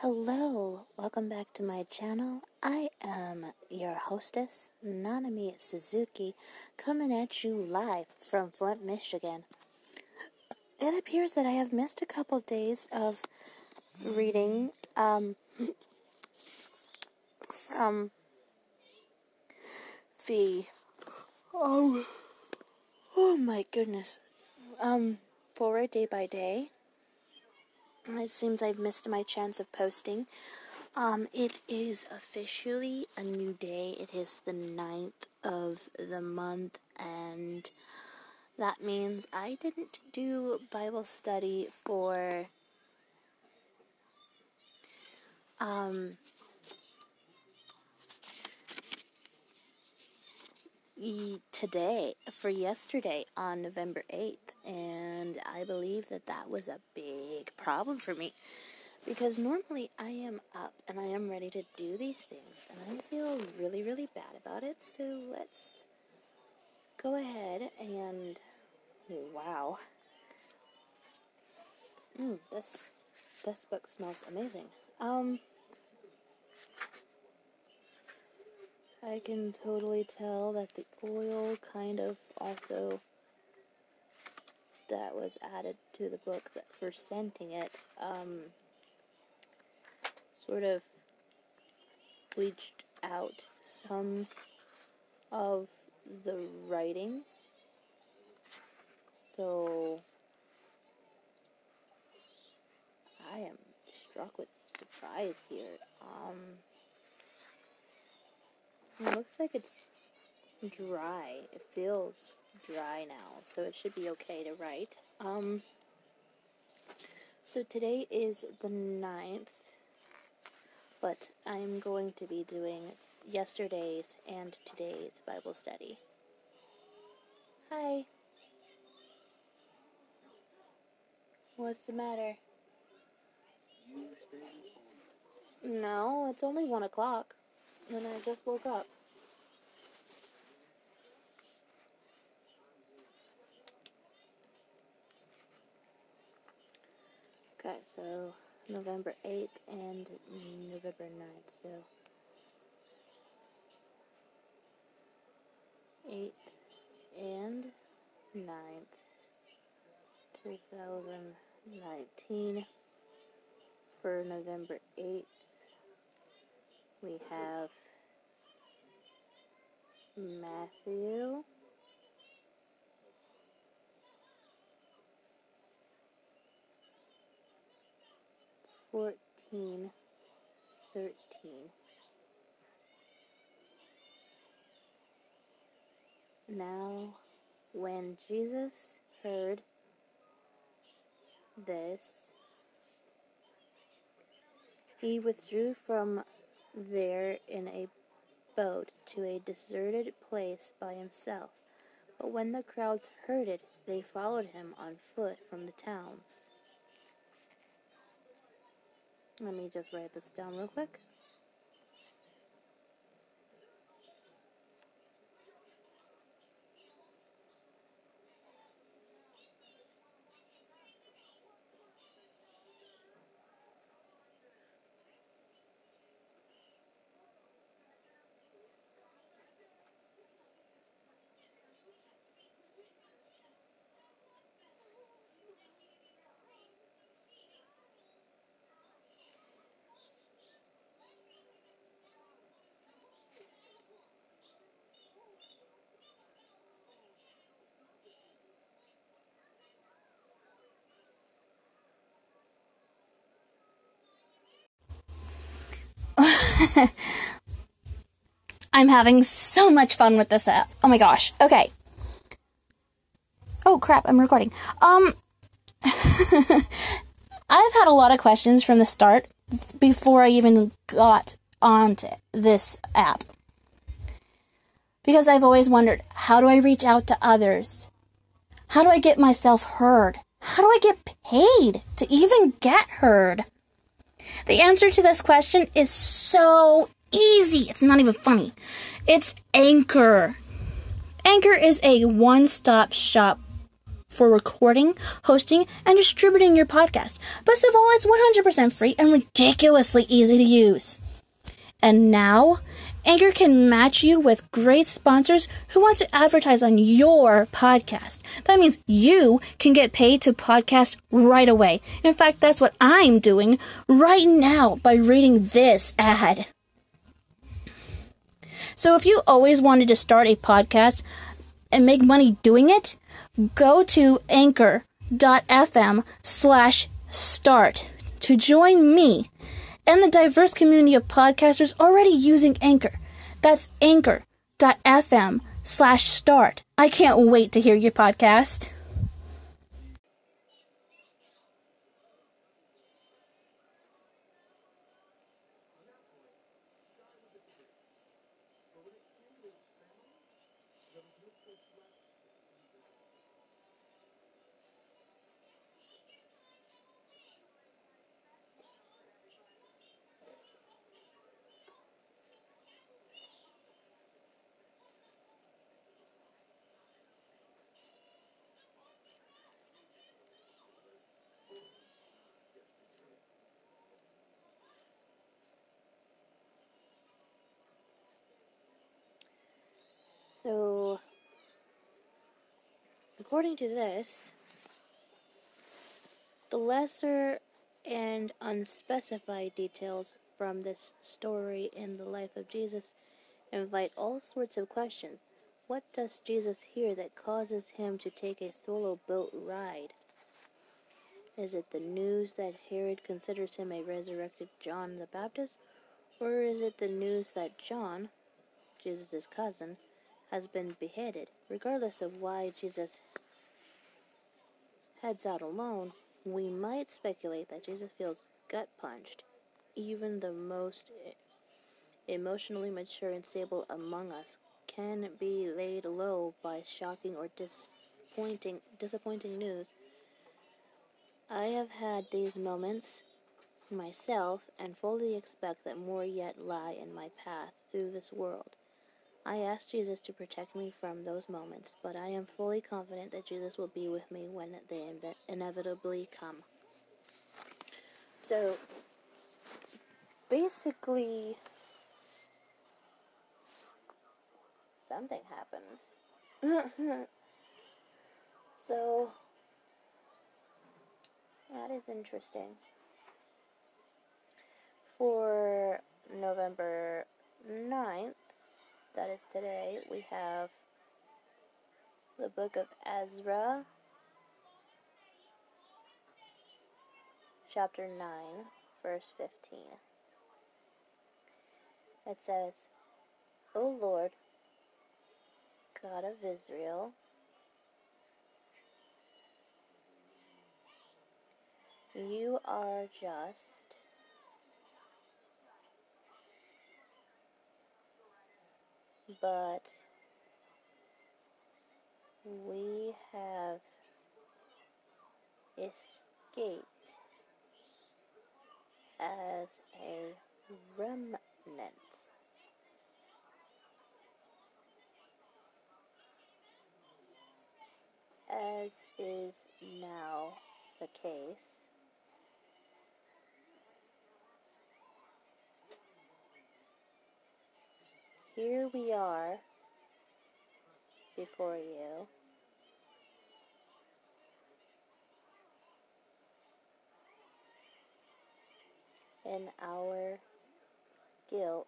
Hello, welcome back to my channel. I am your hostess, Nanami Suzuki, coming at you live from Flint, Michigan. It appears that I have missed a couple days of reading um, from the oh oh my goodness um forward day by day it seems I've missed my chance of posting. Um, it is officially a new day. It is the 9th of the month, and that means I didn't do Bible study for um, today for yesterday on November 8th and I believe that that was a big problem for me. Because normally I am up and I am ready to do these things and I feel really really bad about it. So let's go ahead and wow. Mm, this this book smells amazing. Um I can totally tell that the oil kind of also that was added to the book that for scenting it um, sort of bleached out some of the writing. So I am struck with surprise here. Um, it looks like it's dry. It feels dry now, so it should be okay to write. Um, so today is the 9th, but I'm going to be doing yesterday's and today's Bible study. Hi. What's the matter? No, it's only 1 o'clock, and I just woke up. Okay, so November 8th and November 9th, so 8th and 9th, 2019. For November 8th, we have Matthew. 14, 13. Now, when Jesus heard this, he withdrew from there in a boat to a deserted place by himself. But when the crowds heard it, they followed him on foot from the towns. Let me just write this down real quick. I'm having so much fun with this app. Oh my gosh. Okay. Oh crap, I'm recording. Um I've had a lot of questions from the start before I even got onto this app. Because I've always wondered, how do I reach out to others? How do I get myself heard? How do I get paid to even get heard? The answer to this question is so easy. It's not even funny. It's Anchor. Anchor is a one stop shop for recording, hosting, and distributing your podcast. Best of all, it's 100% free and ridiculously easy to use. And now, Anchor can match you with great sponsors who want to advertise on your podcast. That means you can get paid to podcast right away. In fact, that's what I'm doing right now by reading this ad. So if you always wanted to start a podcast and make money doing it, go to anchor.fm slash start to join me and the diverse community of podcasters already using Anchor. That's anchor.fm slash start. I can't wait to hear your podcast. So, according to this, the lesser and unspecified details from this story in the life of Jesus invite all sorts of questions. What does Jesus hear that causes him to take a solo boat ride? Is it the news that Herod considers him a resurrected John the Baptist? Or is it the news that John, Jesus' cousin, has been beheaded. Regardless of why Jesus heads out alone, we might speculate that Jesus feels gut punched. Even the most emotionally mature and stable among us can be laid low by shocking or disappointing disappointing news. I have had these moments myself and fully expect that more yet lie in my path through this world. I ask Jesus to protect me from those moments, but I am fully confident that Jesus will be with me when they inevitably come. So, basically, something happens. so, that is interesting. For November 9th, that is today, we have the book of Ezra, chapter 9, verse 15. It says, O Lord, God of Israel, you are just but we have escaped as a remnant. As is now the case, here we are before you. In our guilt.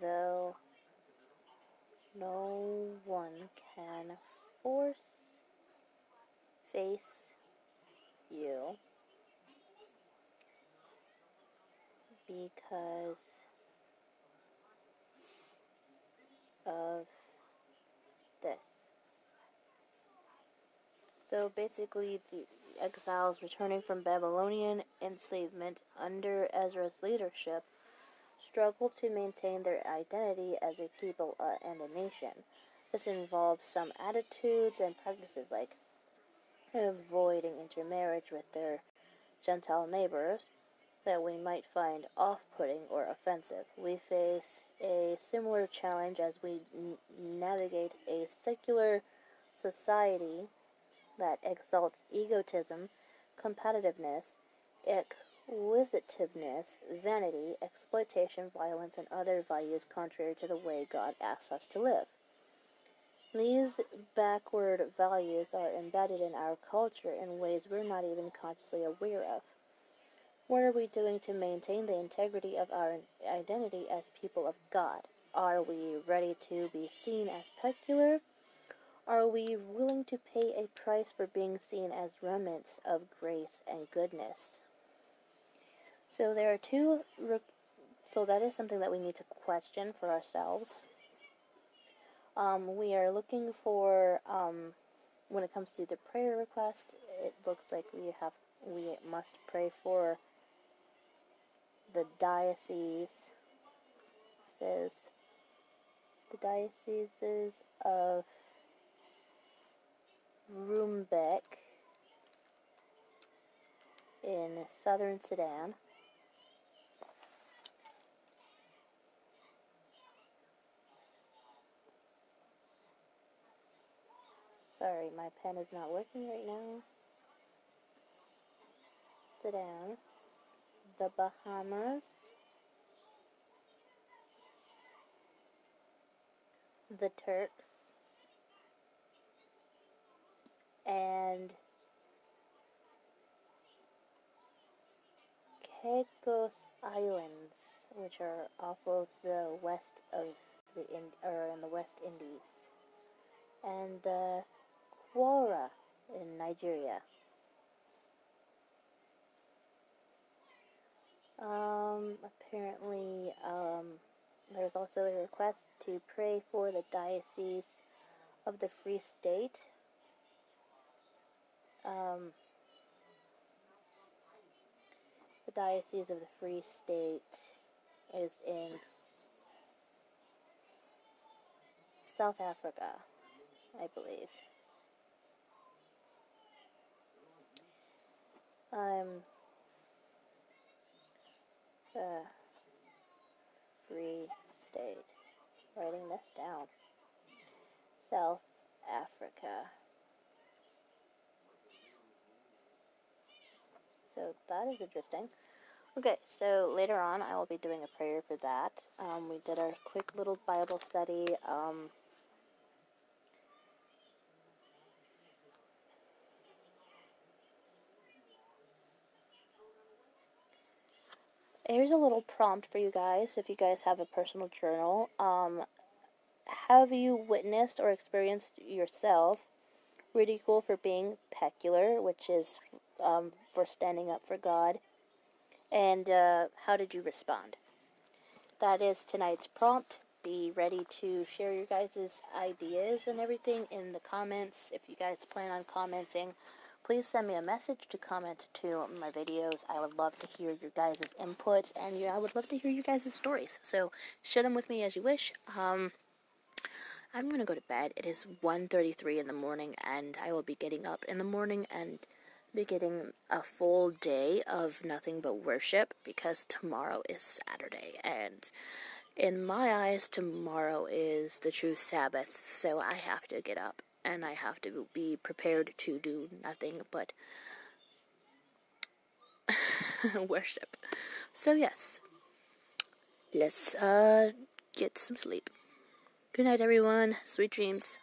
Though no one can force face you because of this. So basically, the exiles returning from Babylonian enslavement under Ezra's leadership struggled to maintain their identity as a people uh, and a nation. This involves some attitudes and practices like avoiding intermarriage with their Gentile neighbors, that we might find off putting or offensive. We face a similar challenge as we n- navigate a secular society that exalts egotism, competitiveness, acquisitiveness, vanity, exploitation, violence, and other values contrary to the way God asks us to live. These backward values are embedded in our culture in ways we're not even consciously aware of. What are we doing to maintain the integrity of our identity as people of God? Are we ready to be seen as peculiar? Are we willing to pay a price for being seen as remnants of grace and goodness? So there are two. Re- so that is something that we need to question for ourselves. Um, we are looking for um, when it comes to the prayer request. It looks like we have we must pray for the diocese says the dioceses of Rumbek in southern Sudan. Sorry, my pen is not working right now. Sit down. the Bahamas, the Turks, and Caicos Islands, which are off of the west of the in- or in the West Indies, and the Kwara in Nigeria. Um, apparently, um, there's also a request to pray for the Diocese of the Free State. Um, the Diocese of the Free State is in South Africa, I believe. Um, the Free State. Writing this down. South Africa. So that is interesting. Okay, so later on I will be doing a prayer for that. Um, we did our quick little Bible study. Um, here's a little prompt for you guys if you guys have a personal journal. Um, have you witnessed or experienced yourself ridicule for being peculiar, which is um, for standing up for God? And uh, how did you respond? That is tonight's prompt. Be ready to share your guys' ideas and everything in the comments if you guys plan on commenting please send me a message to comment to my videos. I would love to hear your guys' input, and I would love to hear your guys' stories. So share them with me as you wish. Um, I'm gonna go to bed. It is 1.33 in the morning, and I will be getting up in the morning and be getting a full day of nothing but worship because tomorrow is Saturday, and in my eyes, tomorrow is the true Sabbath, so I have to get up and I have to be prepared to do nothing but worship. So yes, let's uh get some sleep. Good night, everyone. Sweet dreams.